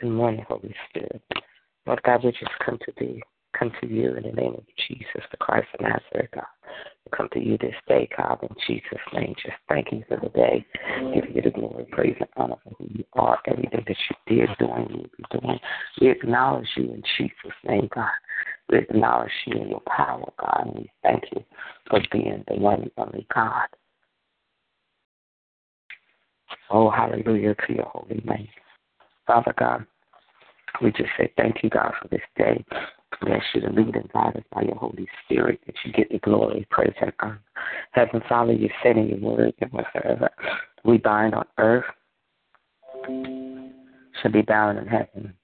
Good morning, Holy Spirit. Lord God, we just come to thee, come to you in the name of Jesus, the Christ of Nazareth, God. We come to you this day, God, in Jesus' name. Just thank you for the day. Give you the glory, praise, and honor for who you are, everything that you did, doing, you be doing. We acknowledge you in Jesus' name, God. We acknowledge you in your power, God, and we thank you for being the one and only God. Oh, hallelujah to your holy name. Father God, we just say thank you, God, for this day. We ask you to lead and guide us by your Holy Spirit, that you get the glory, praise, and honor. Heaven, Father, you said in your word that whatsoever we bind on earth shall be bound in heaven.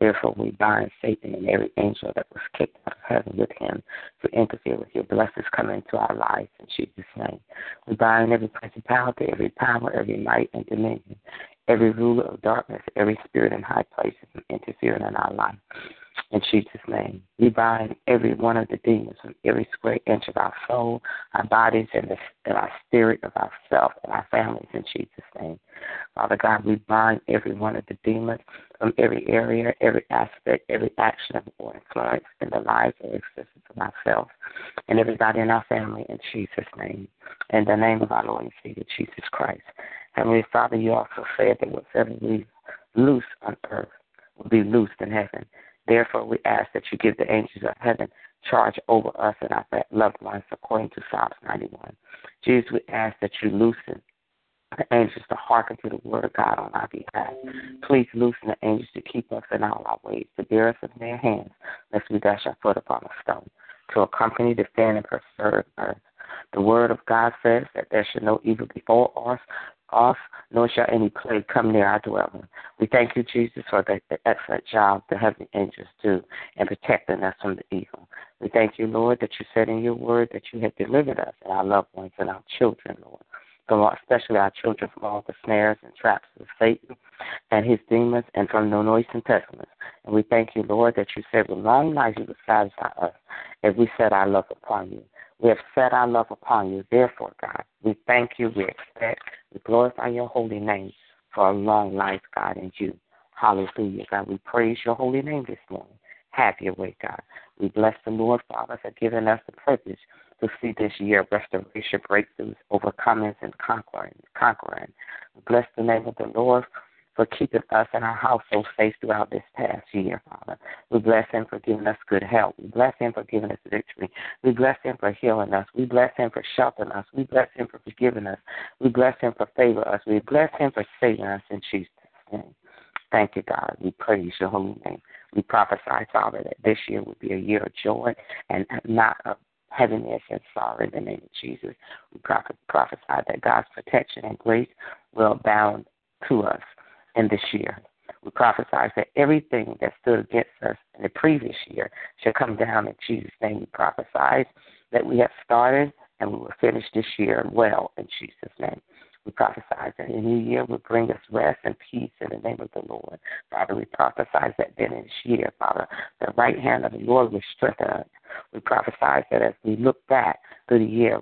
Therefore, we bind Satan and every angel that was kicked out of heaven with him to interfere with your blessings coming into our lives in Jesus' name. We bind every principality, every power, every might and dominion, every ruler of darkness, every spirit in high places interfering in our life. In Jesus' name, we bind every one of the demons from every square inch of our soul, our bodies, and, the, and our spirit of ourself and our families in Jesus' name. Father God, we bind every one of the demons from every area, every aspect, every action of or influence in the lives or existence of ourselves and everybody in our family in Jesus' name. In the name of our Lord and Savior Jesus Christ. Heavenly Father, you also said that whatever we loose on earth will be loosed in heaven. Therefore, we ask that you give the angels of heaven charge over us and our loved ones according to Psalms 91. Jesus, we ask that you loosen the angels to hearken to the word of God on our behalf. Please loosen the angels to keep us in all our ways, to bear us in their hands, lest we dash our foot upon a stone, to accompany, defend, and preserve us. The word of God says that there should no evil befall us, us, nor shall any plague come near our dwelling. We thank you, Jesus, for the, the excellent job the heavenly angels do in protecting us from the evil. We thank you, Lord, that you said in your word that you have delivered us and our loved ones and our children, Lord. From especially our children from all the snares and traps of Satan and his demons and from the noise and pestilence. And we thank you, Lord, that you said with long life you will satisfy us as we set our love upon you. We have set our love upon you. Therefore, God, we thank you, we expect, we glorify your holy name for a long life, God, and you. Hallelujah, God. We praise your holy name this morning. Have your way, God. We bless the Lord, Father, for giving us the privilege to see this year restoration, breakthroughs, overcomings, and conquering. conquering. We bless the name of the Lord for keeping us and our household safe throughout this past year, Father. We bless Him for giving us good health. We bless Him for giving us victory. We bless Him for healing us. We bless Him for sheltering us. We bless Him for forgiving us. We bless Him for favoring us. We bless Him for saving us in Jesus' name. Thank you, God. We praise your holy name. We prophesy, Father, that this year will be a year of joy and not of heaviness and sorrow in the name of Jesus. We prophesy that God's protection and grace will abound to us in this year. We prophesy that everything that stood against us in the previous year shall come down in Jesus' name. We prophesy that we have started and we will finish this year well in Jesus' name. We prophesy that the new year will bring us rest and peace in the name of the Lord. Father, we prophesy that then in this year, Father, the right hand of the Lord will strengthen us. We prophesy that as we look back through the year,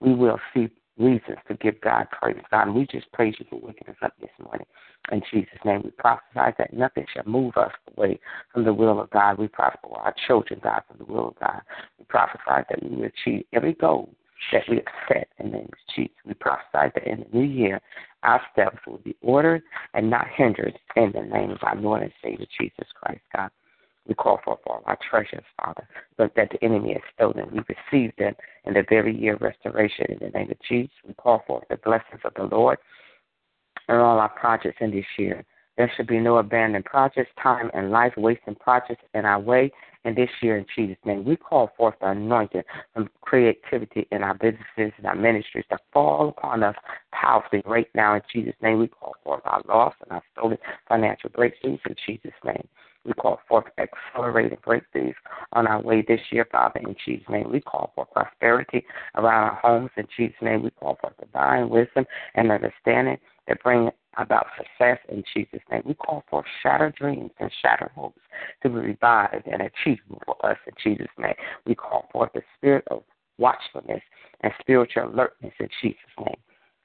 we will see reasons to give God praise. God, we just praise you for waking us up this morning. In Jesus' name, we prophesy that nothing shall move us away from the will of God. We prophesy our children, God, from the will of God. We prophesy that we will achieve every goal that we have set in the name of Jesus. We prophesy that in the new year, our steps will be ordered and not hindered in the name of our Lord and Savior Jesus Christ, God. We call for all our treasures, Father, but that the enemy has stolen. We receive them in the very year of restoration in the name of Jesus. We call for the blessings of the Lord and all our projects in this year. There should be no abandoned projects, time, and life wasting projects in our way. And this year, in Jesus' name, we call forth the anointing from creativity in our businesses and our ministries to fall upon us powerfully right now. In Jesus' name, we call forth our lost and our stolen financial breakthroughs in Jesus' name. We call forth accelerated breakthroughs on our way this year, Father, in Jesus' name. We call for prosperity around our homes in Jesus' name. We call for divine wisdom and understanding that bring about success in Jesus' name. We call for shattered dreams and shattered hopes to be revived and achievable for us in Jesus' name. We call forth the spirit of watchfulness and spiritual alertness in Jesus' name.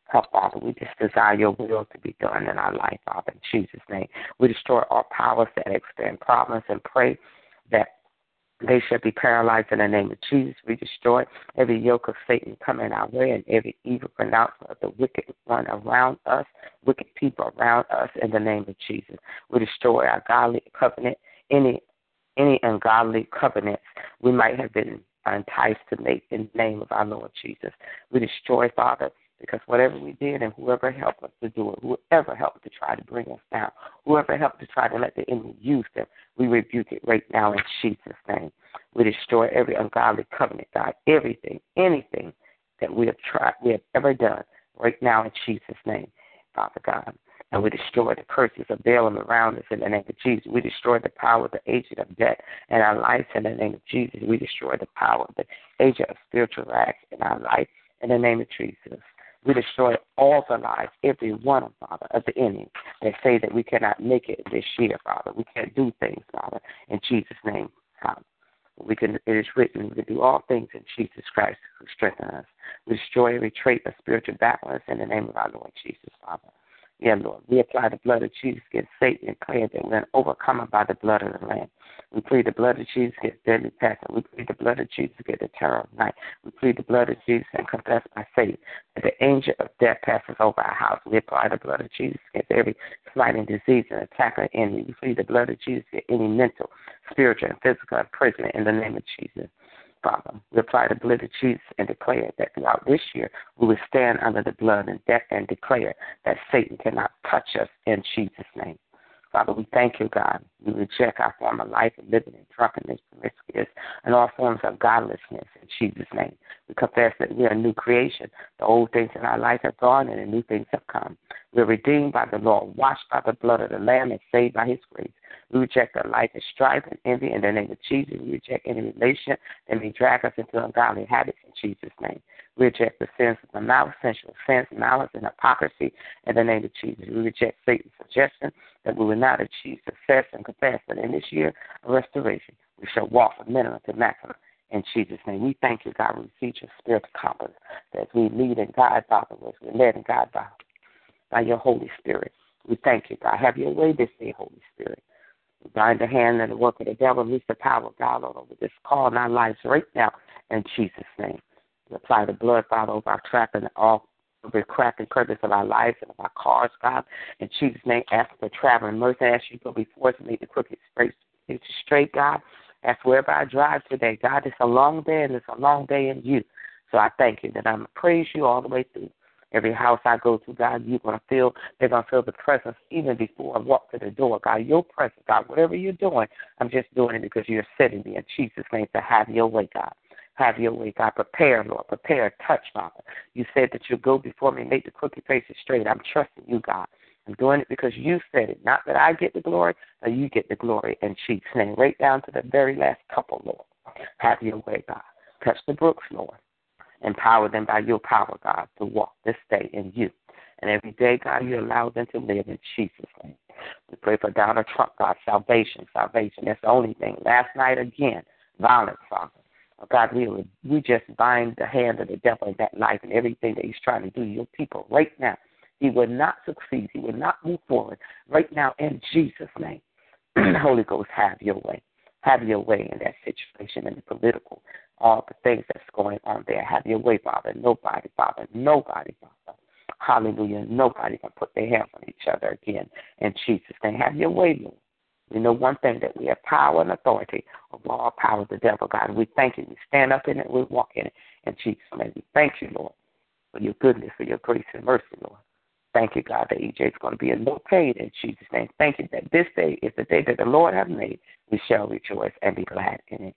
Help, Father, we just desire your will to be done in our life, Father, in Jesus' name. We destroy all powers that extend problems and pray that they shall be paralyzed in the name of Jesus. We destroy every yoke of Satan coming our way and every evil pronouncement of the wicked one around us, wicked people around us in the name of Jesus. We destroy our godly covenant, any any ungodly covenants we might have been enticed to make in the name of our Lord Jesus. We destroy, Father, because whatever we did and whoever helped us to do it, whoever helped to try to bring us down, whoever helped to try to let the enemy use them, we rebuke it right now in Jesus' name. We destroy every ungodly covenant, God, everything, anything that we have tried, we have ever done right now in Jesus' name, Father God. And we destroy the curses of Balaam around us in the name of Jesus. We destroy the power of the agent of death in our lives in the name of Jesus. We destroy the power of the agent of spiritual rags in our life in the name of Jesus. We destroy all the lies, every one of Father, of the enemy that say that we cannot make it this year, Father. We can't do things, Father, in Jesus' name, Father. We can it is written, we can do all things in Jesus Christ who strengthens us. We destroy every trait of spiritual backwardness in the name of our Lord Jesus, Father. Yeah, Lord. We apply the blood of Jesus against Satan and declare that we're overcome by the blood of the Lamb. We plead the blood of Jesus against deadly passion. We plead the blood of Jesus against the terror of night. We plead the blood of Jesus and confess by faith that the angel of death passes over our house. We apply the blood of Jesus against every smiting disease and attack of enemy. We plead the blood of Jesus against any mental, spiritual, and physical imprisonment in the name of Jesus. We apply the blood of Jesus and declare that throughout this year we will stand under the blood and, de- and declare that Satan cannot touch us in Jesus' name. Father, we thank you, God. We reject our former life of living in drunkenness, promiscuous, and all forms of godlessness in Jesus' name. We confess that we are a new creation. The old things in our life have gone and the new things have come. We are redeemed by the Lord, washed by the blood of the Lamb, and saved by his grace. We reject the life of strife and envy in the name of Jesus. We reject any relationship that may drag us into ungodly habits Jesus' name. We reject the sins of the mouth, sensual malice, and hypocrisy in the name of Jesus. We reject Satan's suggestion that we will not achieve success and that in this year of restoration we shall walk from minimum to maximum. In Jesus' name, we thank you, God. We receive your spirit of confidence as we lead and guide, Father, as we led and guide by, by your Holy Spirit. We thank you, God. Have your way this day, Holy Spirit. Bind the hand and the work of the devil, release the power of God over this call in our lives right now in Jesus' name. We apply the blood, Father, over our trap and all every crack and crevice of our lives and of our cars, God. In Jesus' name, ask for traveling mercy. Ask you to go before us and make the crooked straight, straight, God. Ask wherever I drive today, God, it's a long day and it's a long day in you. So I thank you that I'm praise you all the way through. Every house I go to, God, you're to feel, they're to feel the presence even before I walk to the door. God, your presence, God, whatever you're doing, I'm just doing it because you're setting me in Jesus' name to have your way, God. Have your way, God. Prepare, Lord. Prepare, touch, Father. You said that you'll go before me, make the crooked places straight. I'm trusting you, God. I'm doing it because you said it. Not that I get the glory, but you get the glory in Jesus' name. Right down to the very last couple, Lord. Have your way, God. Touch the Brooks, Lord. Empower them by your power, God, to walk this day in you. And every day, God, you allow them to live in Jesus' name. We pray for Donald Trump, God, salvation, salvation. That's the only thing. Last night, again, violence, Father. Oh, God, we, we just bind the hand of the devil in that life and everything that he's trying to do to your people right now. He will not succeed. He will not move forward right now in Jesus' name. Holy Ghost, have your way. Have your way in that situation in the political all the things that's going on there. Have your way, Father. Nobody, Father. Nobody, Father. Hallelujah. Nobody can put their hands on each other again. In Jesus' name, have your way, Lord. We know one thing that we have power and authority over all power of the devil, God. We thank you. We stand up in it. We walk in it. In Jesus' name, we thank you, Lord, for your goodness, for your grace and mercy, Lord. Thank you, God, that EJ is going to be a no paid in Jesus' name. Thank you that this day is the day that the Lord has made. We shall rejoice and be glad in it.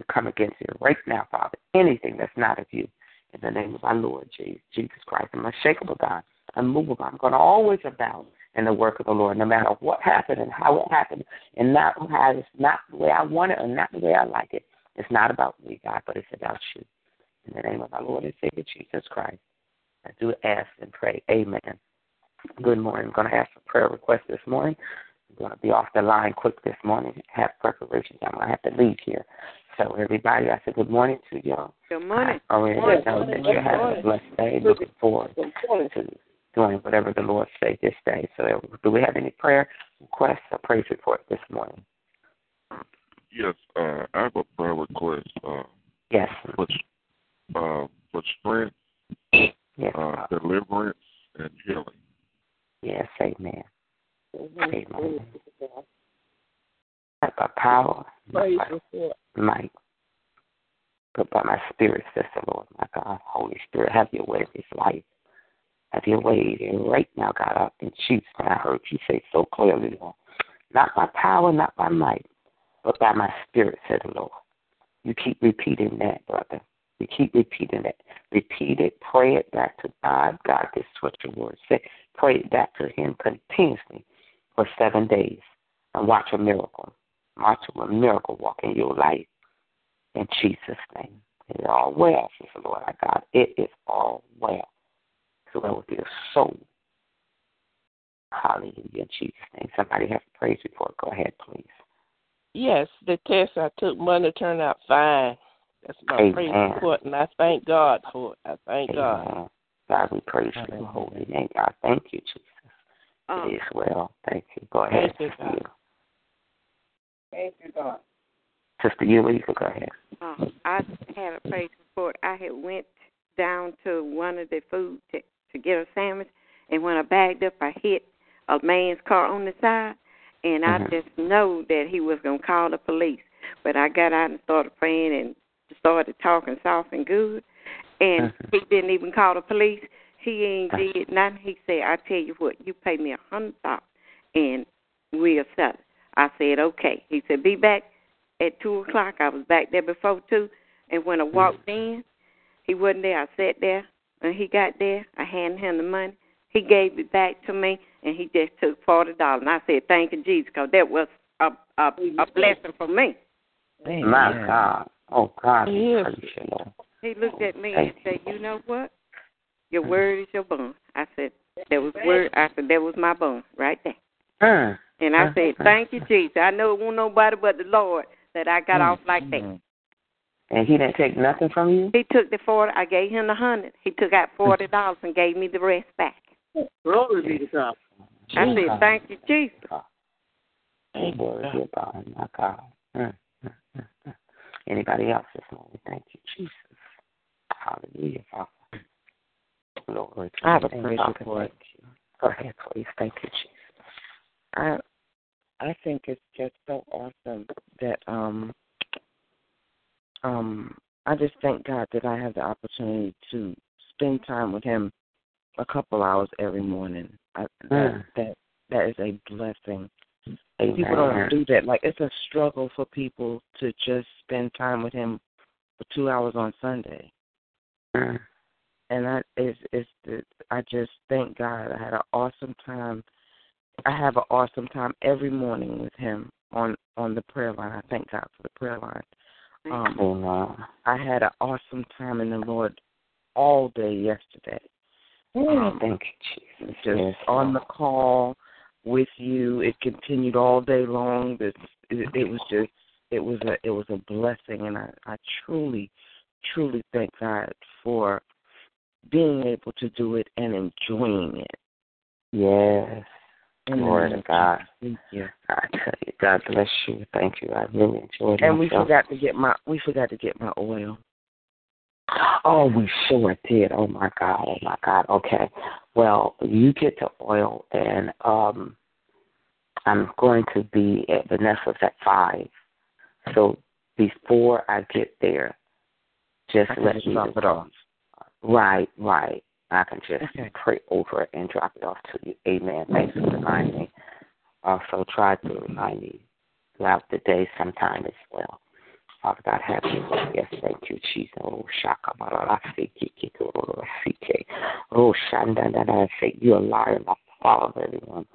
We come against it right now, Father. Anything that's not of you, in the name of our Lord Jesus Christ, I'm unshakable, God, unmovable. I'm going to always abound in the work of the Lord, no matter what happened and how it happened, and not how it's not the way I want it or not the way I like it. It's not about me, God, but it's about you. In the name of our Lord and Savior Jesus Christ, I do ask and pray. Amen. Good morning. I'm going to ask for prayer request this morning. I'm going to be off the line quick this morning. Have preparations. I'm going to have to leave here. So everybody, I said good morning to y'all. Good morning. I already morning. know that you're having a blessed day. Looking forward to doing whatever the Lord say this day. So do we have any prayer requests or praise report this morning? Yes, uh, I have a prayer request. Uh, yes. For, uh, for strength, yes, uh, deliverance, and healing. Yes, amen. Amen. Not by power, not by might, but by my spirit, says the Lord, my God. Holy Spirit, have your way in this life. Have your way right now, God, up in Jesus. And I heard you say so clearly, Lord. Not by power, not by might, but by my spirit, said the Lord. You keep repeating that, brother. You keep repeating that. Repeat it, pray it back to God. God, this is what your word said. Pray it back to Him continuously for seven days and watch a miracle. Watch a miracle walk in your life in Jesus' name. It is all well, says the Lord our God. It is all well. So that would be a soul. Hallelujah in Jesus' name. Somebody has a praise report. Go ahead, please. Yes, the test I took Monday turned out fine. That's my Amen. praise report, and I thank God for it. I thank Amen. God. God, we praise your holy name. God, thank you, Jesus. Um, it is well. Thank you. Go ahead, Thank you, you. Thank you, God. Sister you, you can go ahead. uh, I had a praise report. I had went down to one of the food to, to get a sandwich, and when I backed up, I hit a man's car on the side, and I Mhm. just know that he was gonna call the police. But I got out and started praying and started talking soft and good, and Mhm. he didn't even call the police. He ain't Mhm. did nothing. He said, "I tell you what, you pay me a hundred dollars, and we'll settle." I said, "Okay." He said, "Be back at two o'clock." I was back there before two, and when I mm-hmm. walked in, he wasn't there. I sat there, and he got there. I handed him the money. He gave it back to me, and he just took forty dollars. And I said, "Thank you, Jesus," because that was a a, a blessing for me. My God. Oh, God, we Yes. praise you, Lord. He looked at me oh, Thank and said, "You know what? Your mm-hmm. word is your bone. I said, "That was word." I said, "That was my bone right there." Mm. And I Mhm. said, "Thank you, Jesus. I know it won't nobody but the Lord that I got off like that." And he didn't take nothing from you? He took the forty. I gave him the hundred. He took out forty dollars and gave me the rest back. Glory be to God. I said, "Thank you, Jesus." Thank you, dear God, my God. Anybody else this morning? Thank you, Jesus. Hallelujah, Father. Lord, I have a thank you, report. Thank you. Go ahead, please. Thank you, Jesus. I I think it's just so awesome that um um I just thank God that I have the opportunity to spend time with him a couple hours every morning. I, that Mm. that that is a blessing. Amen. People don't do that. Like it's a struggle for people to just spend time with him for two hours on Sunday. Mm. and I it's it's the, I just thank God. I had an awesome time. I have an awesome time every morning with him on on the prayer line. I thank God for the prayer line. Um, Amen. I had an awesome time in the Lord all day yesterday. Um, Thank you, Jesus. just Yes, on the call with you. It continued all day long. It, it, it was just it was a it was a blessing, and I I truly truly thank God for being able to do it and enjoying it. Yes. Glory to God. Thank you. I tell you, God bless you. Thank you. I really enjoyed it. And we forgot to get my we forgot to get my oil. Oh, we sure did. Oh my God. Oh my God. Okay. Well, you get the oil, and um, I'm going to be at Vanessa's at five. So before I get there, just I let me drop it off. Right, right. I can just Okay. pray over it and drop it off to you. Amen. Thanks for reminding me. Also, try to remind me throughout the day sometime as well. Father God, have your way. Yes, thank you, Jesus. Oh, shaka kororosike. Oh, oh, shanda, da, da, say, you're a liar, my Father, everyone.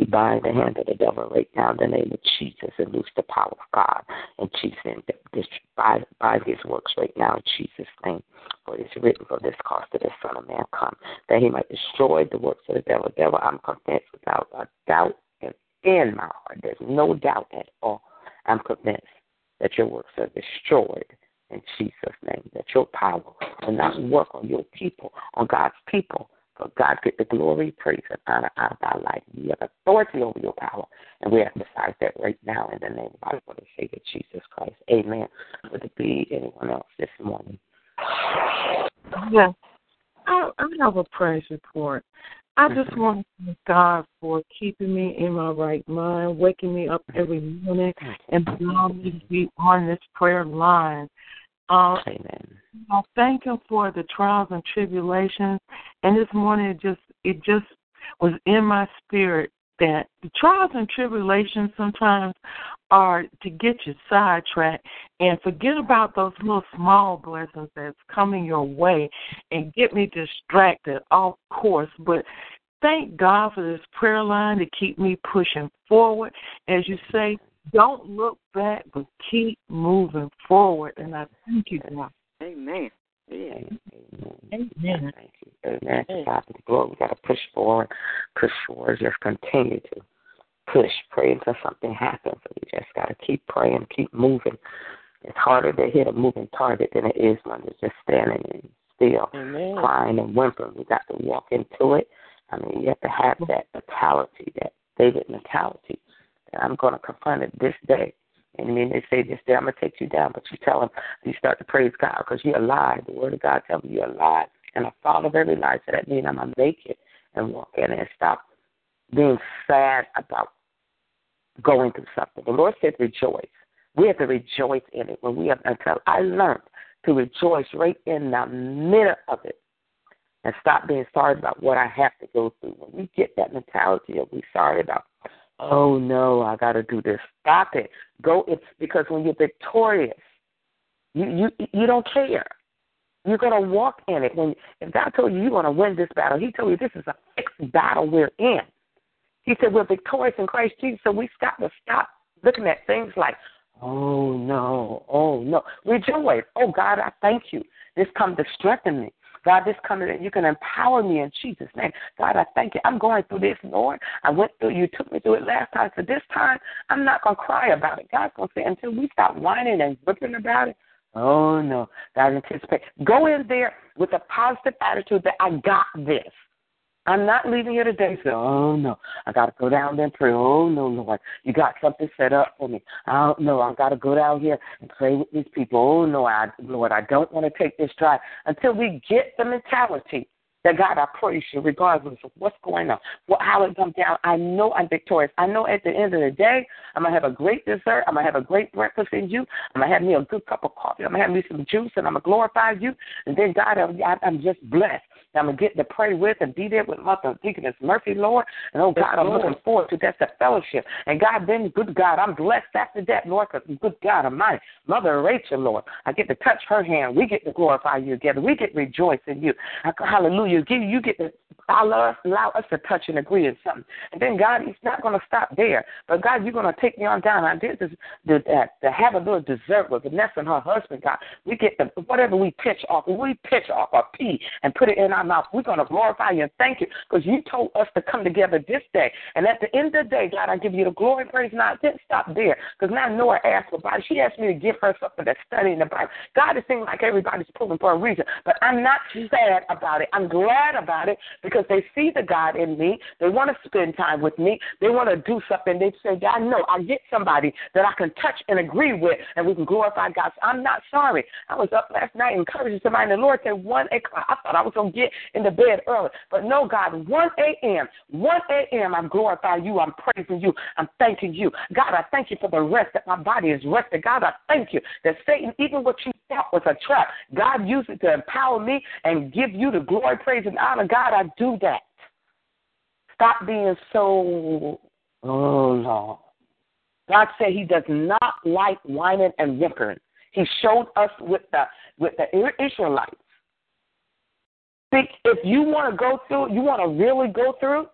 We bind the hand of the devil right now in the name of Jesus and loose the power of God in Jesus'. This, by, by his works right now in Jesus' name. For it is written, for this cause did the Son of Man come, that he might destroy the works of the devil. Devil, I'm convinced without a doubt in, in my heart. There's no doubt at all. I'm convinced that your works are destroyed in Jesus' name, that your power will not work on your people, on God's people. But God get the glory, praise, and honor out of our life. We have authority over your power, and we exercise that right now in the name of our Lord and Savior Jesus Christ. Amen. Would it be anyone else this morning? Yes. I, I have a praise report. I just mm-hmm. want to thank God for keeping me in my right mind, waking me up mm-hmm. every morning, mm-hmm. and allowing me to be on this prayer line. Uh, Amen. I thank Him for the trials and tribulations. And this morning, it just it just was in my spirit that the trials and tribulations sometimes are to get you sidetracked and forget about those little small blessings that's coming your way and get me distracted off course. But thank God for this prayer line to keep me pushing forward. As you say, don't look back, but keep moving forward. And I thank you, God. Amen. Yeah. Amen. Amen. Thank you. Amen. To God be the glory. We got to push forward, push forward. Just continue to push, pray until something happens. We just got to keep praying, keep moving. It's harder to hit a moving target than it is when you're just standing and still, Amen. crying and whimpering. We got to walk into it. I mean, you have to have that mentality, that David mentality. I'm going to confront it this day. And mean, they say this day, I'm going to take you down, but you tell them, you start to praise God because you're alive. The Word of God tells me you're alive. And I follow every lie. So that means I'm going to make it and walk in and stop being sad about going through something. The Lord said rejoice. We have to rejoice in it. When we have until I learned to rejoice right in the middle of it and stop being sorry about what I have to go through. When we get that mentality of we sorry about, oh no, I got to do this. Stop it. Go. It's because when you're victorious, you you you don't care. You're gonna walk in it. When if God told you you're gonna win this battle, He told you this is a fixed battle we're in. He said we're victorious in Christ Jesus, so we got to stop looking at things like, oh no, oh no. Rejoice. Oh God, I thank you. This come to strengthen me. God, this coming that you can empower me in Jesus' name. God, I thank you. I'm going through this, Lord. I went through, you took me through it last time. So this time, I'm not going to cry about it. God's going to say, until we stop whining and whipping about it, oh, no. God anticipate. Go in there with a positive attitude that I got this. I'm not leaving here today saying, oh, no, I got to go down there and pray. Oh, no, Lord, you got something set up for me. I don't know. I got to go down here and pray with these people. Oh, no, I, Lord, I don't want to take this drive until we get the mentality that God, I praise you regardless of what's going on, what, how it comes down. I know I'm victorious. I know at the end of the day, I'm going to have a great dessert. I'm going to have a great breakfast in you. I'm going to have me a good cup of coffee. I'm going to have me some juice, and I'm going to glorify you. And then, God, I'm, I'm just blessed. I'm going to get to pray with and be there with Mother Deaconess Murphy, Lord. And, oh, God, I'm looking forward to that's the fellowship. And, God, then, good God, I'm blessed after that, Lord, because, good God Almighty, Mother Rachel, Lord, I get to touch her hand. We get to glorify you together. We get to rejoice in you. Hallelujah. Give you get to allow us, allow us to touch and agree in something. And then, God, He's not going to stop there. But, God, you're going to take me on down. I did this, the, uh, to have a little dessert with Vanessa and her husband, God. We get the, whatever we pitch off, we pitch off a pea and put it in our mouth. We're going to glorify you and thank you because you told us to come together this day. And at the end of the day, God, I give you the glory, and praise. Now, I didn't stop there because now Noah asked about it. She asked me to give her something that's studying the Bible. God, it seems like everybody's pulling for a reason, but I'm not sad about it. I'm glad about it because they see the God in me. They want to spend time with me. They want to do something. They say, God, no, I get somebody that I can touch and agree with, and we can glorify God. So I'm not sorry. I was up last night encouraging somebody, and the Lord said, one o'clock. I thought I was going to get in the bed early. But no, God, 1 a.m., 1 a.m., I'm glorifying you. I'm praising you. I'm thanking you. God, I thank you for the rest that my body is rested. God, I thank you that Satan, even what you thought was a trap, God used it to empower me and give you the glory, praise, and honor. God, I do that. Stop being so, oh, Lord. God said He does not like whining and whimpering. He showed us with the with the Israelites. If you want to go through, you want to really go through,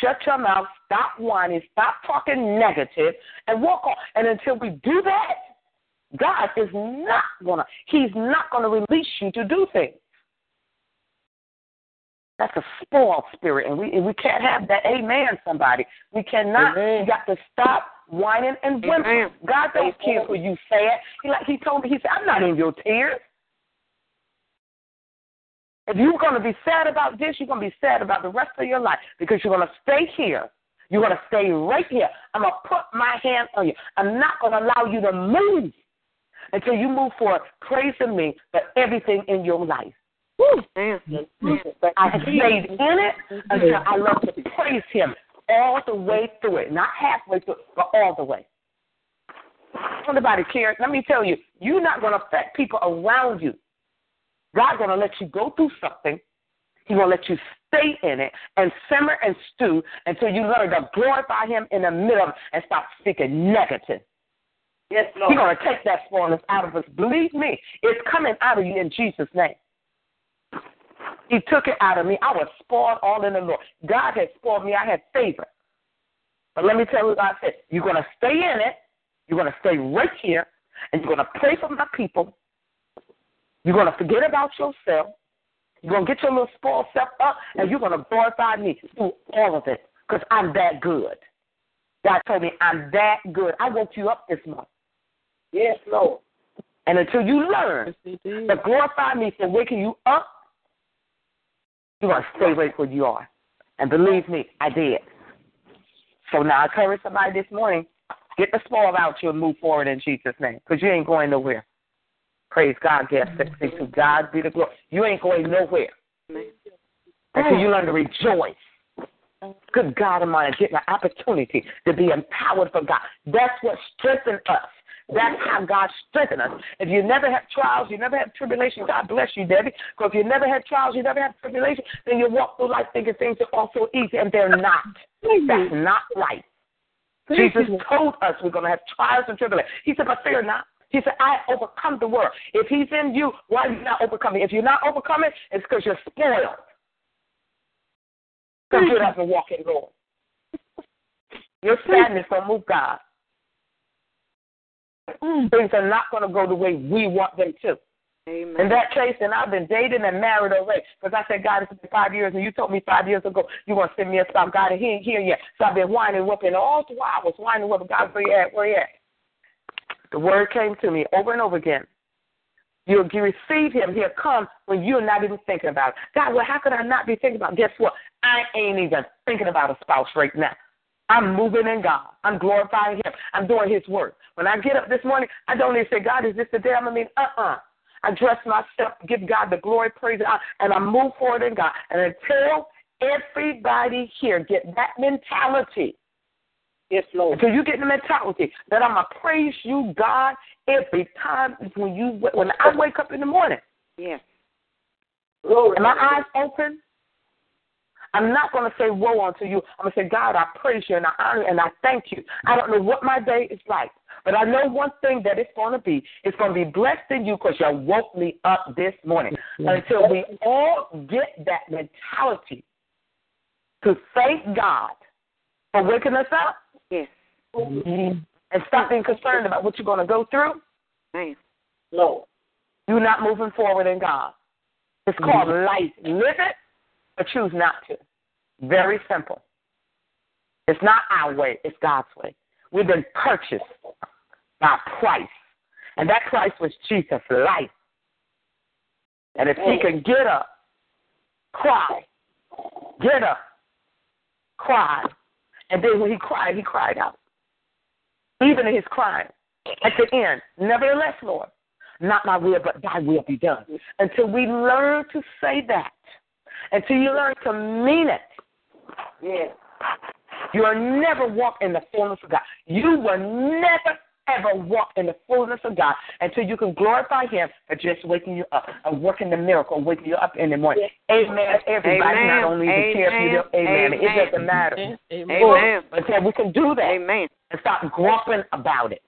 shut your mouth, stop whining, stop talking negative, and walk on. And until we do that, God is not gonna. He's not gonna release you to do things. That's a spoiled spirit, and we and we can't have that. Amen. Somebody, we cannot. Amen. You got to stop whining and whimpering. God don't care for you sad. He like he told me. He said, "I'm not in your tears." If you're going to be sad about this, you're going to be sad about the rest of your life because you're going to stay here. You're going to stay right here. I'm going to put my hand on you. I'm not going to allow you to move until you move forward, praising me for everything in your life. Woo. I stayed in it until I love to praise Him all the way through it, not halfway through, but all the way. Nobody cares. Let me tell you, you're not going to affect people around you. God's going to let you go through something. He's going to let you stay in it and simmer and stew until you learn to glorify Him in the middle and stop speaking negative. Yes, Lord. He's going to take that spoilness out of us. Believe me, it's coming out of you in Jesus' name. He took it out of me. I was spoiled all in the Lord. God had spoiled me. I had favor. But let me tell you what God said. You're going to stay in it. You're going to stay right here. And you're going to pray for my people. You're going to forget about yourself. You're going to get your little spoiled self up. And you're going to glorify me through all of it. Because I'm that good. God told me I'm that good. I woke you up this month. Yes, Lord. And until you learn to glorify me for waking you up you're going to stay right where you are. And believe me, I did. So now I encourage somebody this morning, get the spoil out you and move forward in Jesus' name because you ain't going nowhere. Praise God, guest. To God be the glory. You ain't going nowhere until you learn to rejoice. Good God Almighty, get an opportunity to be empowered for God. That's what strengthens us. That's how God strengthens us. If you never have trials, you never have tribulation, God bless you, Debbie. Because if you never had trials, you never have tribulation, then you walk through life thinking things are all so easy, and they're not. That's not life. Jesus told us we're going to have trials and tribulation. He said, but fear not. He said, I overcome the world. If he's in you, why are you not overcoming? If you're not overcoming, it's because you're spoiled. Because you doesn't walk in Lord. Your sadness don't move God. Mm. Things are not going to go the way we want them to. Amen. In that case, then I've been dating and married already. Because I said, God, it's been five years, and you told me five years ago you want to send me a spouse. God, and he ain't here yet. So I've been whining, whooping. All the while I was whining, whooping. God, where you at? Where you at? The word came to me over and over again. You'll receive him. He'll come when you're not even thinking about it. God, well, how could I not be thinking about it? Guess what? I ain't even thinking about a spouse right now. I'm moving in God. I'm glorifying Him. I'm doing His work. When I get up this morning, I don't even say, God, is this the day I'm going to meet? Uh-uh. I dress myself, give God the glory, praise, and I move forward in God. And until everybody here get that mentality, yes, Lord. Until you get the mentality that I'm gonna praise you, God, every time when you when I wake up in the morning. Yes. Glory. And my eyes open, I'm not going to say woe unto you. I'm going to say, God, I praise you and I honor you and I thank you. I don't know what my day is like, but I know one thing that it's going to be. It's going to be blessed in you because you woke me up this morning. Until we all get that mentality to thank God for waking us up. Yes. And stop being concerned about what you're going to go through. Nice. No. You're not moving forward in God. It's called mm-hmm. life. Live it but choose not to. Very simple. It's not our way, it's God's way. We've been purchased by price. And that price was Jesus' life. And if he can get up, cry, get up, cry. And then when he cried, he cried out. Even in his crying, at the end, nevertheless, Lord, not my will, but thy will be done. Until we learn to say that, until you learn to mean it. Yes. You will never walk in the fullness of God. You will never ever walk in the fullness of God until you can glorify Him for just waking you up and working the miracle, waking you up in the morning. Amen. Everybody, Amen. not only the care for you, amen. It doesn't matter. Amen. Until we can do that Amen. and stop grumping about it.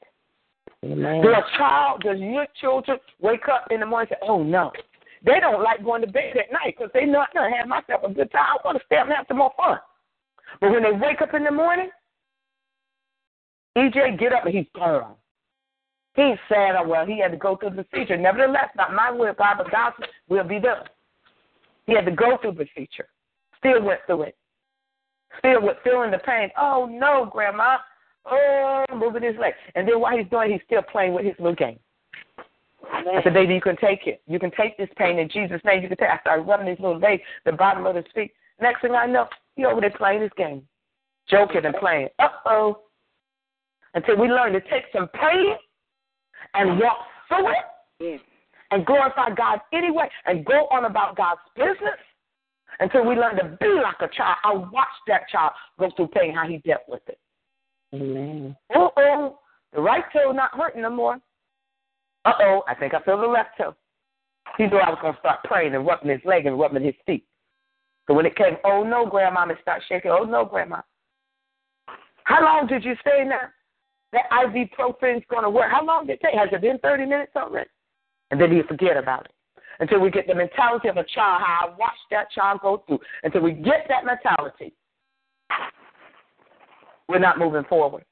Amen. Does a child, does your children wake up in the morning and say, oh no, they don't like going to bed at night because they know I'm going to have myself a good time. I want to stay up and have some more fun. But when they wake up in the morning, EJ get up and he's gone. He's sad, oh, well, he had to go through the procedure. Nevertheless, not my will, God, but God's will be done. He had to go through the procedure. Still went through it. Still with feeling the pain. Oh no, Grandma. Oh, moving his leg. And then while he's doing it, he's still playing with his little game. I said, baby, you can take it. You can take this pain in Jesus' name. You can take I started rubbing his little leg, the bottom of his feet. Next thing I know, he over there playing his game. Joking and playing. Uh oh. Until we learn to take some pain and walk through it Yes. and glorify God anyway and go on about God's business until we learn to be like a child. I watched that child go through pain, how he dealt with it. Amen. Uh oh, the right toe not hurting no more. Uh oh, I think I feel the left toe. He knew I was going to start praying and rubbing his leg and rubbing his feet. So when it came, oh no, Grandma, it started shaking. Oh no, Grandma. How long did you stay in there? That ibuprofen's going to work. How long did it take? Has it been 30 minutes already? And then you forget about it. Until we get the mentality of a child, how I watched that child go through. Until we get that mentality, we're not moving forward.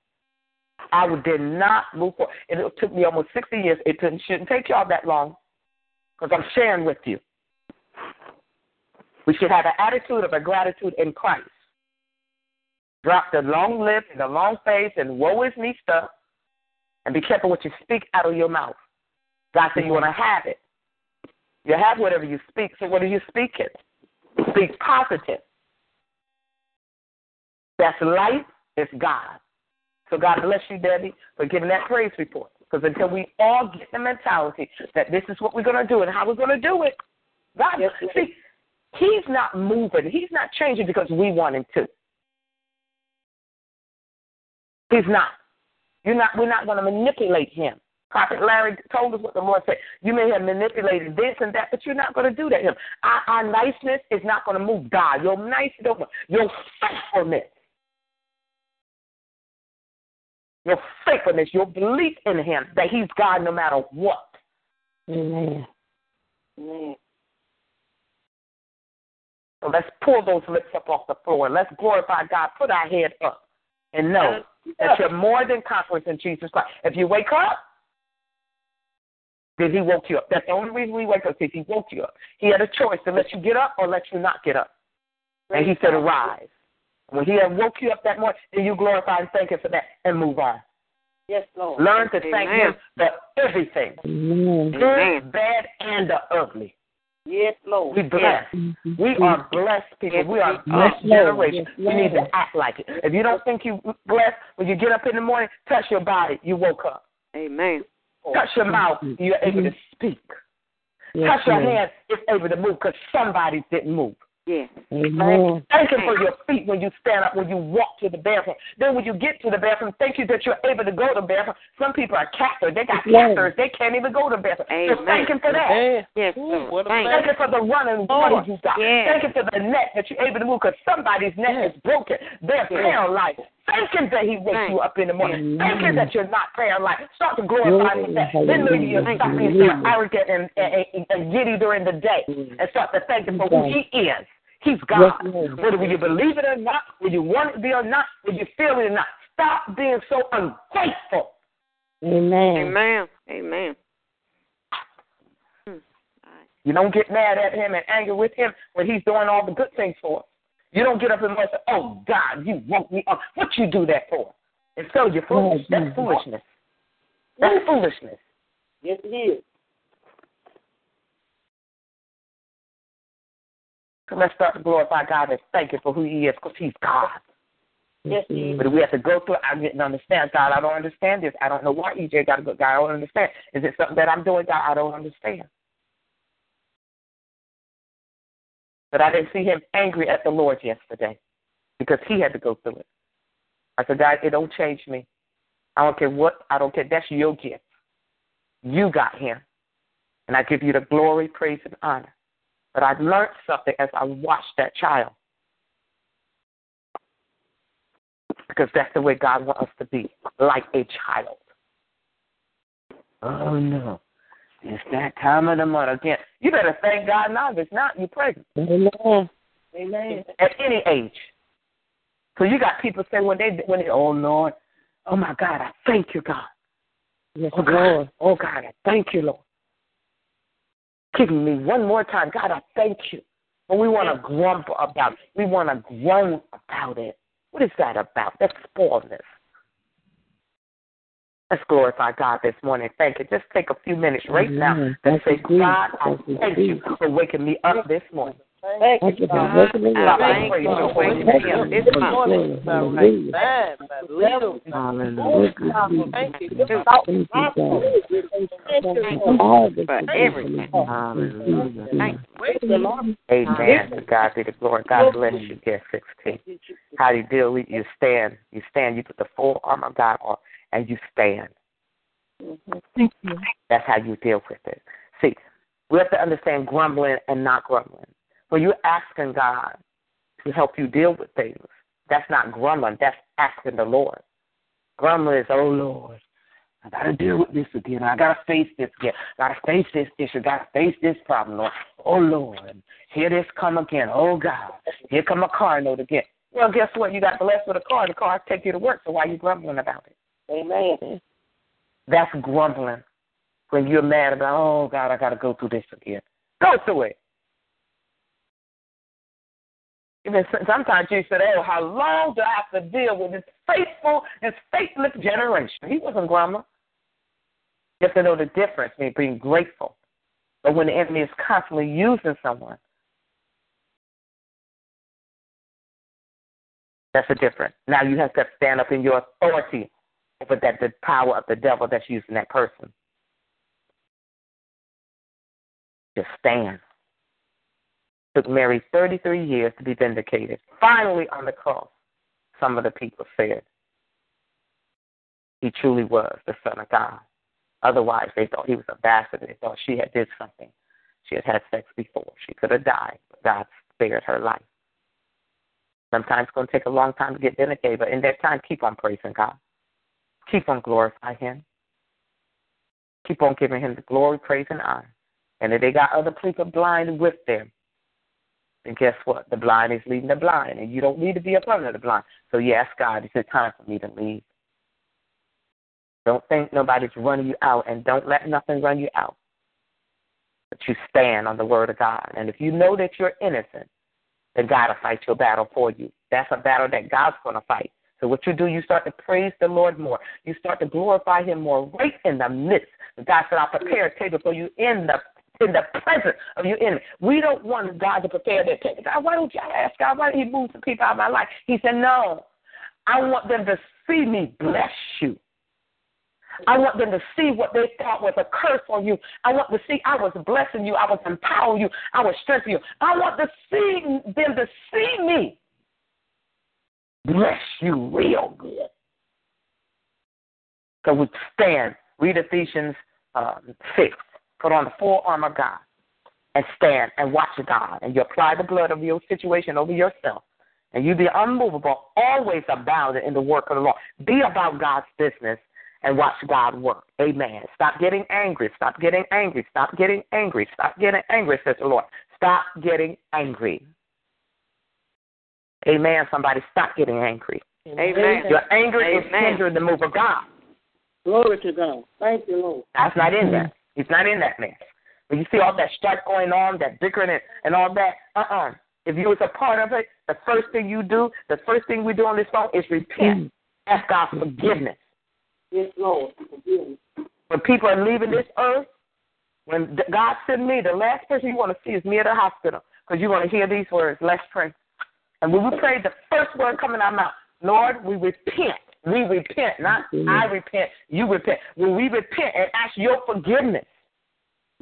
I did not move forward. It took me almost 60 years. It shouldn't take y'all that long because I'm sharing with you. We should have an attitude of a gratitude in Christ. Drop the long lip and the long face and woe is me stuff and be careful what you speak out of your mouth. God said you mm-hmm. want to have it. You have whatever you speak. So what are you speaking? Speak positive. That's life. It's God. So God bless you, Debbie, for giving that praise report. Because until we all get the mentality that this is what we're going to do and how we're going to do it, God, see, He's not moving. He's not changing because we want Him to. He's not. You're not. We're not going to manipulate Him. Prophet Larry told us what the Lord said. You may have manipulated this and that, but you're not going to do that. to Him. Our, our niceness is not going to move God. Your niceness, your faithfulness your faithfulness, your belief in Him that He's God no matter what. Amen. Amen. So let's pull those lips up off the floor. Let's glorify God. Put our head up and know that you're more than conquerors in Jesus Christ. If you wake up, then He woke you up. That's the only reason we wake up because He woke you up. He had a choice to let you get up or let you not get up. And He said, arise. When he had woke you up that morning, then you glorify and thank him for that and move on. Yes, Lord. Learn to thank him for everything. Amen. Good, bad, and the ugly. Yes, Lord. We blessed. Mm-hmm. We are blessed people. Yes, we are blessed are. generation. Yes, we need to act like it. If you don't think you blessed, when you get up in the morning, touch your body. You woke up. Amen. Touch your mm-hmm. mouth. You're able to speak. Yes, touch your Lord. hands. It's able to move because somebody didn't move. Yes. Amen. Thank Him for your feet when you stand up, when you walk to the bathroom. Then when you get to the bathroom, thank you that you're able to go to the bathroom. Some people are captors. They got Yes. They can't even go to the bathroom. So thank Him for that. Amen. Yes, Ooh, Thank Thank you for the running water you got. Yes. Thank you for the neck that you're able to move because somebody's neck is broken. They're Yes. paralyzed. Thank Him that He wakes you up in the morning. Amen. Thank Him that you're not paralyzed. Start to glorify Him. that. Then maybe you'll stop you. being so arrogant and, and, and, and giddy during the day and start to thank Him for who He is. He's God. Yes, Lord. Whether you believe it or not, whether you want it to be or not, whether you feel it or not, stop being so ungrateful. Amen. Amen. Amen. Hmm. You don't get mad at him and angry with him when he's doing all the good things for us. You don't get up and say, "Oh God, you woke me up." What you do that for? And so you're foolish. Yes, That's yes. foolishness. That's foolishness. Yes, it is. So let's start to glorify God and thank Him for who He is, because He's God. Yes, it is. But we have to go through. it. I didn't understand God. I don't understand this. I don't know why EJ got to go. God, I don't understand. Is it something that I'm doing? God, I don't understand. But I didn't see him angry at the Lord yesterday because he had to go through it. I said, God, it don't change me. I don't care what, I don't care. That's your gift. You got him. And I give you the glory, praise, and honor. But I learned something as I watched that child. Because that's the way God wants us to be, like a child. Oh no. It's that time of the month again. You better thank God now. If it's not, you're pregnant. Amen. Amen. At any age. So you got people say when they when they oh Lord, oh my God, I thank you, God. Yes, Oh God, oh God, I thank you, Lord. Giving me one more time, God, I thank you. But we want to grumble about it. We want to groan about it. What is that about? That's spoiledness. Let's glorify God this morning. Thank you. Just take a few minutes right now and say, God, I Thank you, thank you Jesus. for waking me up this morning. Thank Thank you you, God. waking me I up. thank you for waking me up this morning. Hallelujah. Man, but little. Hallelujah. Thank you. Thank Thank you, God. For all that for you do everything. Hallelujah. Thank Lord. Amen. To God be the glory. God bless you. Yes, 16. How do you deal with You stand. You stand. You put the full armor of God on, and you stand. Thank you. That's how you deal with it. See, we have to understand grumbling and not grumbling. When you're asking God to help you deal with things, that's not grumbling. That's asking the Lord. Grumbling is, oh Lord, I got to deal with this again. I got to face this again. I got to face this issue. I got to face this problem, Lord. Oh Lord, here this come again. Oh God, here come a car note again. Well, guess what? You got blessed with a car. The car take you to work. So why are you grumbling about it? Amen. That's grumbling. When you're mad about, oh God, I got to go through this again. Go through it. Even sometimes you said, oh, how long do I have to deal with this faithful, this faithless generation? He wasn't grumbling. You have to know the difference between being grateful. But when the enemy is constantly using someone, that's a difference. Now you have to stand up in your authority over that the power of the devil that's using that person. Just stand. Took Mary 33 years to be vindicated. Finally, on the cross, some of the people said he truly was the Son of God. Otherwise, they thought he was a bastard. They thought she had did something. She had had sex before. She could have died, but God spared her life. Sometimes it's going to take a long time to get vindicated, but in that time, keep on praising God. Keep on glorifying Him. Keep on giving Him the glory, praise, and honor. And if they got other people blind with them, then guess what? The blind is leading the blind, and you don't need to be a part of the blind. So yes, God, it's time for me to leave. Don't think nobody's running you out, and don't let nothing run you out. But you stand on the word of God. And if you know that you're innocent, then God will fight your battle for you. That's a battle that God's going to fight. So what you do, you start to praise the Lord more. You start to glorify Him more right in the midst. God said, "I'll prepare a table for you in the in the presence of your enemy." We don't want God to prepare that. God, why don't you ask God? Why did He move some people out of my life? He said, "No, I want them to see me bless you." I want them to see what they thought was a curse on you. I want to see I was blessing you. I was empowering you. I was strengthening you. I want to see them to see me bless you real good. So we stand. Read Ephesians um, 6. Put on the full armor of God and stand and watch God. And you apply the blood of your situation over yourself. And you be unmovable, always abounding in the work of the Lord. Be about God's business and watch God work. Amen. Stop getting angry. Stop getting angry. Stop getting angry. Stop getting angry, says the Lord. Stop getting angry. Amen. Somebody stop getting angry. Amen. Your anger is Amen. hindering the move of God. Glory to God. Thank you, Lord. That's not in there. He's not in that mess. When you see all that strife going on, that bickering and, and all that, uh-uh. If you was a part of it, the first thing you do, the first thing we do on this phone is repent. Mm. Ask God forgiveness. Yes, Lord. Forgive. When people are leaving this earth, when God sent me, the last person you want to see is me at the hospital because you want to hear these words. Let's pray. And when we pray, the first word coming out of our mouth, Lord, we repent. We repent, not mm-hmm. I repent, you repent. When we repent and ask your forgiveness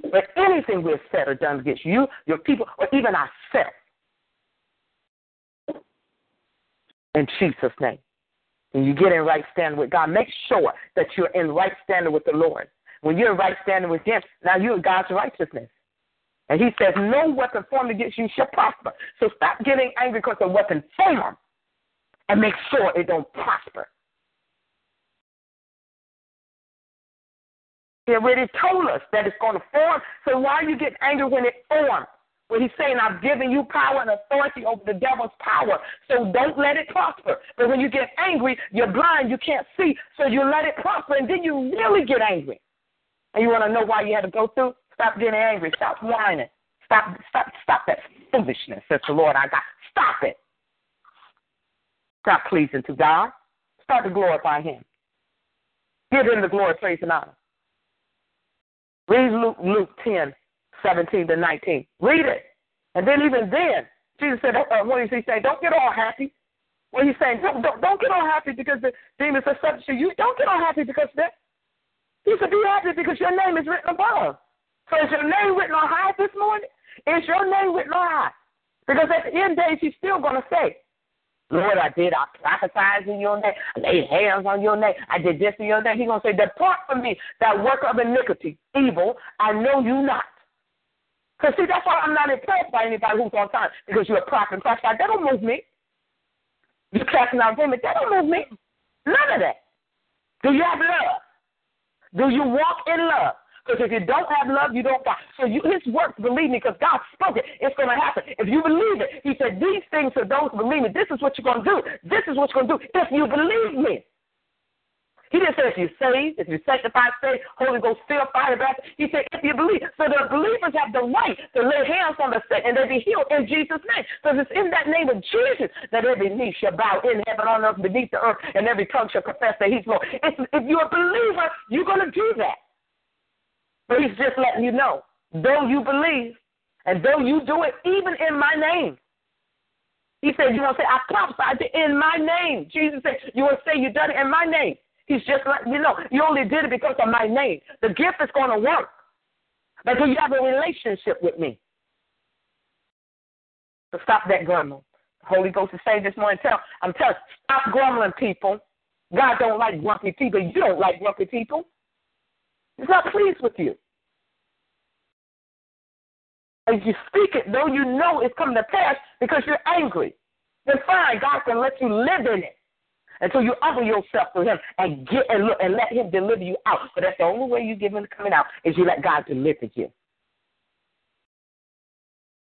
when anything we've said or done against you, your people, or even ourselves. In Jesus' name. When you get in right standing with God, make sure that you're in right standing with the Lord. When you're in right standing with Him, now you're God's righteousness. And He says, No weapon formed against you shall prosper. So stop getting angry because the weapon formed and make sure it don't prosper. He already told us that it's going to form. So why are you getting angry when it forms? When he's saying, I've given you power and authority over the devil's power. So don't let it prosper. But when you get angry, you're blind, you can't see. So you let it prosper, and then you really get angry. And you want to know why you had to go through? Stop getting angry. Stop whining. Stop, stop, stop that foolishness, says the Lord I got. Stop it. Stop pleasing to God. Start to glorify Him. Give Him the glory, praise, and honor. Read Luke, Luke 10, 17 to 19. Read it. And then even then, Jesus said, uh, what does he saying? Don't get all happy. What he's saying, don't, don't, don't get all happy because the demons are subject to you. Don't get all happy because that. He said, be happy because your name is written above. So is your name written on high this morning? Is your name written on high? Because at the end days, he's still going to say, Lord, I did. I prophesied in your name. I laid hands on your name. I did this in your name. He's going to say, Depart from me, that work of iniquity, evil. I know you not. Because, see, that's why I'm not impressed by anybody who's on time. Because you're a prophet and prophesy. That don't move me. You're casting out demons. That don't move me. None of that. Do you have love? Do you walk in love? Because if you don't have love, you don't got. So you, his works, believe me, because God spoke it, it's going to happen. If you believe it, he said, these things for those believe me, this is what you're going to do. This is what you're going to do if you believe me. He didn't say if you saved, if you sanctified, saved, Holy Ghost filled, fire, baptized. He said if you believe. So the believers have the right to lay hands on the sick and they be healed in Jesus' name. Because it's in that name of Jesus that every knee shall bow in heaven, on earth, beneath the earth, and every tongue shall confess that He's Lord. If you're a believer, you're going to do that. He's just letting you know, though you believe, and though you do it even in my name. He said, you want to say, I prophesied in my name. Jesus said, you want to say you done it in my name. He's just letting you know, you only did it because of my name. The gift is going to work. But you have a relationship with me? So stop that grumbling. The Holy Ghost is saying this morning, tell, I'm telling stop grumbling, people. God don't like grumpy people. You don't like grumpy people. He's not pleased with you. As you speak it, though you know it's coming to pass because you're angry, then fine, God can let you live in it until you offer yourself to Him and get and look and let Him deliver you out. But that's the only way you give Him coming out is you let God deliver you.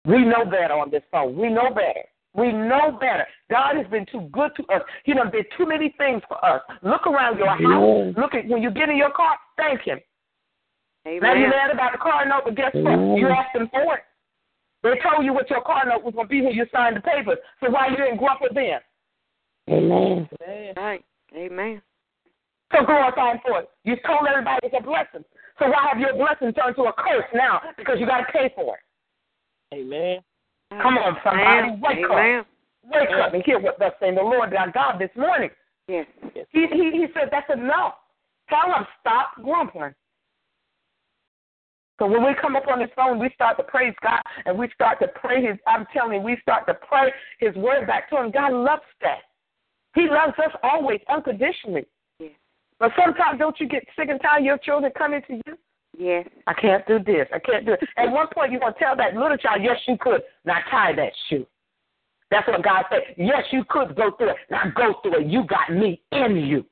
We know better on this phone. We know better. We know better. God has been too good to us. He done did too many things for us. Look around your house. Look at when you get in your car. Thank Him. Amen. Now you're mad about the car note, but guess what? You asked them for it. They told you what your car note was going to be when you signed the papers. So why you didn't grumble then? Amen. Right. Amen. So glorify him for it. You told everybody it's a blessing. So why have your blessing turned to a curse now? Because you got to pay for it. Amen. Come on, somebody. Amen. Wake Amen. up. Wake up and hear what thus saying the Lord our God this morning. Yes. He, he, he said that's enough. Tell him stop grumbling. So when we come up on this phone, we start to praise God and we start to pray His. I'm telling you, we start to pray His word back to Him. God loves that. He loves us always unconditionally. Yes. But sometimes don't you get sick and tired of your children coming to you? Yes. I can't do this. I can't do it. At one point, you're going to tell that little child, yes, you could. Now tie that shoe. That's what God said. Yes, you could go through it. Now go through it. You got me in you.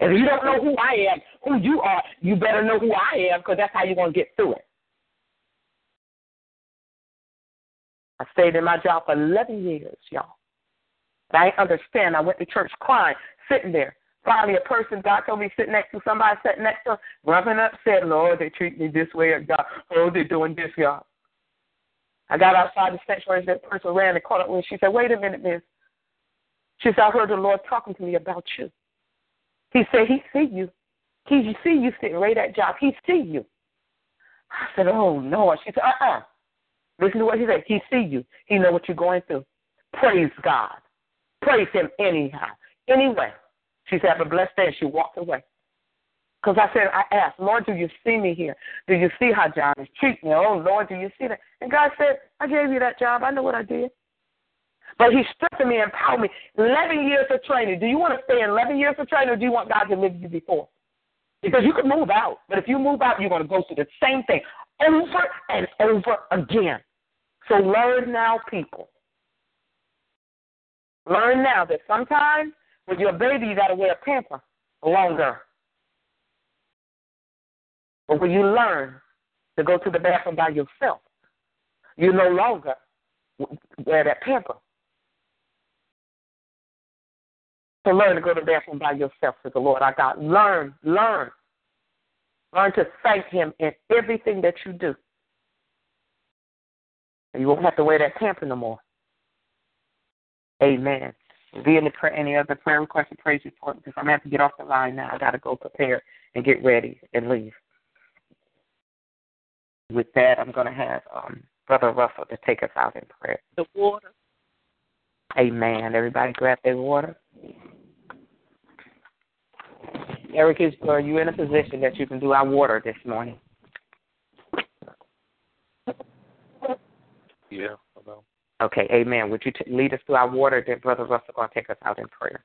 And if you don't know who I am, who you are, you better know who I am because that's how you're going to get through it. I stayed in my job for 11 years, y'all. But I understand. I went to church crying, sitting there. Finally, a person, God told me, sit next to somebody, sitting next to grumping up, said, Lord, they treat me this way, or God, oh, they're doing this, y'all. I got outside the sanctuary, that person ran and caught up with me. She said, wait a minute, miss. She said, I heard the Lord talking to me about you. He said, he see you. He see you sitting right at job. He see you. I said, oh, no. She said, uh-uh. Listen to what he said. He see you. He know what you're going through. Praise God. Praise him anyhow. Anyway, she said, have a blessed day. And she walked away. Because I said, I asked, Lord, do you see me here? Do you see how John is treating me? Oh, Lord, do you see that? And God said, I gave you that job. I know what I did. But he strengthened me and empowered me. 11 years of training. Do you want to stay in 11 years of training or do you want God to live you before? Because you can move out. But if you move out, you're going to go through the same thing over and over again. So learn now, people. Learn now that sometimes with your baby, you got to wear a pamper longer. But when you learn to go to the bathroom by yourself, you no longer wear that pamper. So learn to go to the bathroom by yourself, says the Lord our God. Learn, learn. Learn to thank Him in everything that you do. And you won't have to wear that pamper no more. Amen. Be any, prayer, any other prayer request or praise report because I'm going to have to get off the line now. I got to go prepare and get ready and leave. With that, I'm going to have um, Brother Russell to take us out in prayer. The water. Amen. Everybody grab their water. Eric, is, are uh, you in a position that you can do our water this morning? Yeah, hello. Okay, amen. Would you t- lead us through our water, then Brother Russell going to take us out in prayer.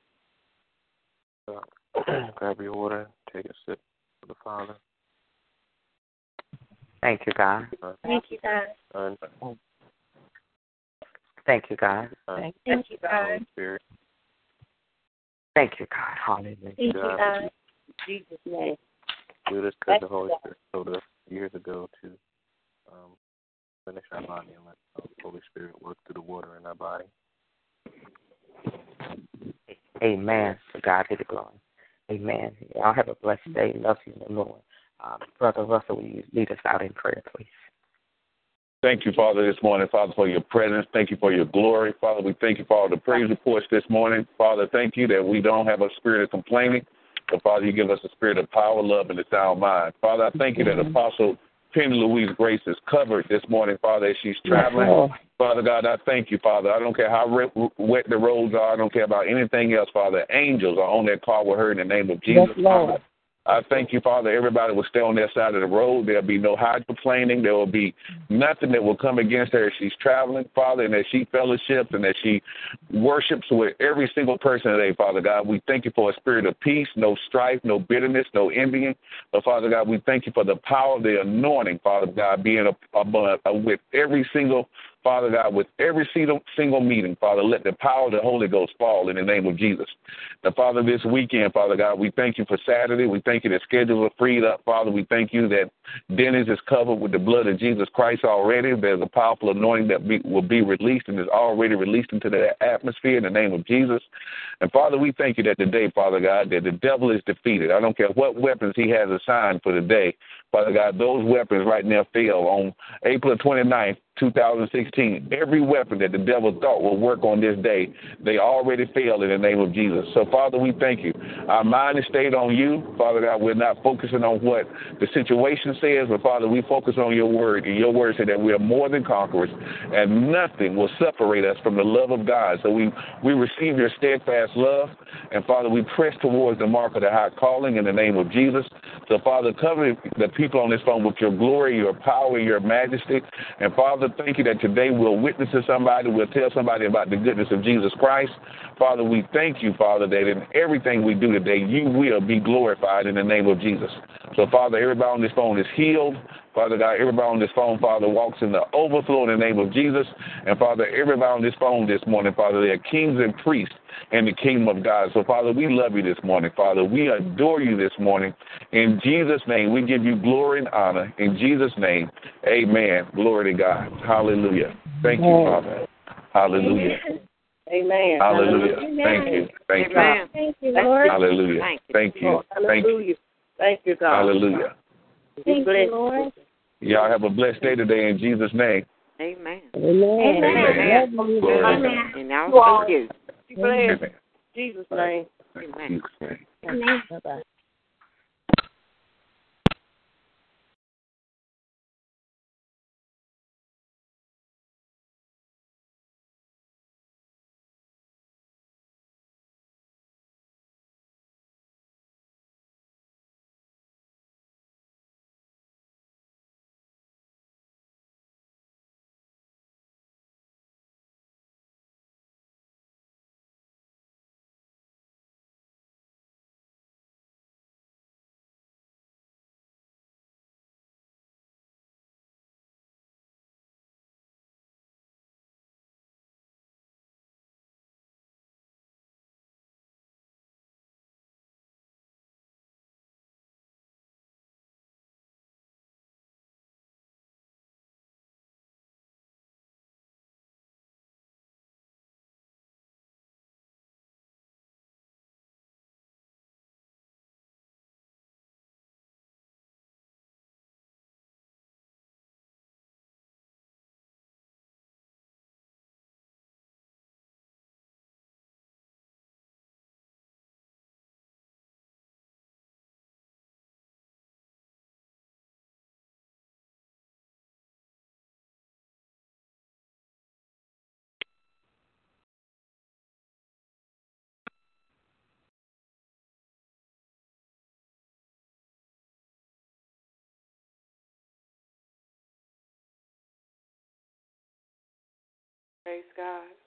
Uh, grab your water, take a sip for the Father. Thank you, God. Thank you, God. Son, um, Thank you, God. Uh, Thank you, God. Holy Spirit. Thank you, God. Hallelujah. Thank you, God. In Jesus' name. Do this because the Holy Spirit told us years ago to um, finish our body and let the Holy Spirit work through the water in our body. Amen. To God be the glory. Amen. Y'all have a blessed day. Love you in the Lord. Um, Brother Russell, will you lead us out in prayer, please? Thank you, Father, this morning, Father, for your presence. Thank you for your glory. Father, we thank you for all the praise reports this morning. Father, thank you that we don't have a spirit of complaining, but Father, you give us a spirit of power, love, and a sound mind. Father, I thank you that mm-hmm. Apostle Penny Louise Grace is covered this morning, Father, as she's traveling. Father God, I thank you, Father. I don't care how re- wet the roads are. I don't care about anything else, Father. Angels are on that car with her in the name of Jesus. Father. I thank you, Father. Everybody will stay on their side of the road. There'll be no hydroplaning. There will be nothing that will come against her as she's traveling, Father, and as she fellowships and as she worships with every single person today, Father God. We thank you for a spirit of peace, no strife, no bitterness, no envying. But, Father God, we thank you for the power of the anointing, Father God, being a, a, a, with every single Father God, with every single, meeting, Father, let the power of the Holy Ghost fall in the name of Jesus. Now, Father, this weekend, Father God, we thank you for Saturday. We thank you that schedules are freed up. Father, we thank you that Dennis is covered with the blood of Jesus Christ already. There's a powerful anointing that be, will be released and is already released into the atmosphere in the name of Jesus. And Father, we thank you that today, Father God, that the devil is defeated. I don't care what weapons he has assigned for the day. Father God, those weapons right now fail on April 29th, 2016. Every weapon that the devil thought would work on this day, they already failed in the name of Jesus. So, Father, we thank you. Our mind is stayed on you. Father God, we're not focusing on what the situation says, but Father, we focus on your word. And your word said that we are more than conquerors, and nothing will separate us from the love of God. So we, we receive your steadfast love. And Father, we press towards the mark of the high calling in the name of Jesus. So, Father, cover the people on this phone with your glory, your power, your majesty. And Father, thank you that today we'll witness to somebody, we'll tell somebody about the goodness of Jesus Christ. Father, we thank you, Father, that in everything we do today, you will be glorified in the name of Jesus. So, Father, everybody on this phone is healed. Father God, everybody on this phone, Father, walks in the overflow in the name of Jesus. And Father, everybody on this phone this morning, Father, they are kings and priests in the kingdom of God. So, Father, we love you this morning, Father. We adore you this morning. In Jesus' name, we give you glory and honor. In Jesus' name, amen. Glory to God. Hallelujah. Thank you, Father. Hallelujah. Amen. Hallelujah. Thank you. Thank you. Thank you, Lord. Hallelujah. Thank you. Thank you. Hallelujah. Thank you, God. Hallelujah. Thank you, Lord. Y'all have a blessed day today in Jesus' name. Amen. Amen. Amen. Amen. Glory. Amen. And now You all- for you. Be blessed. Amen. Jesus' name. Amen. Amen. Bye-bye. Praise God.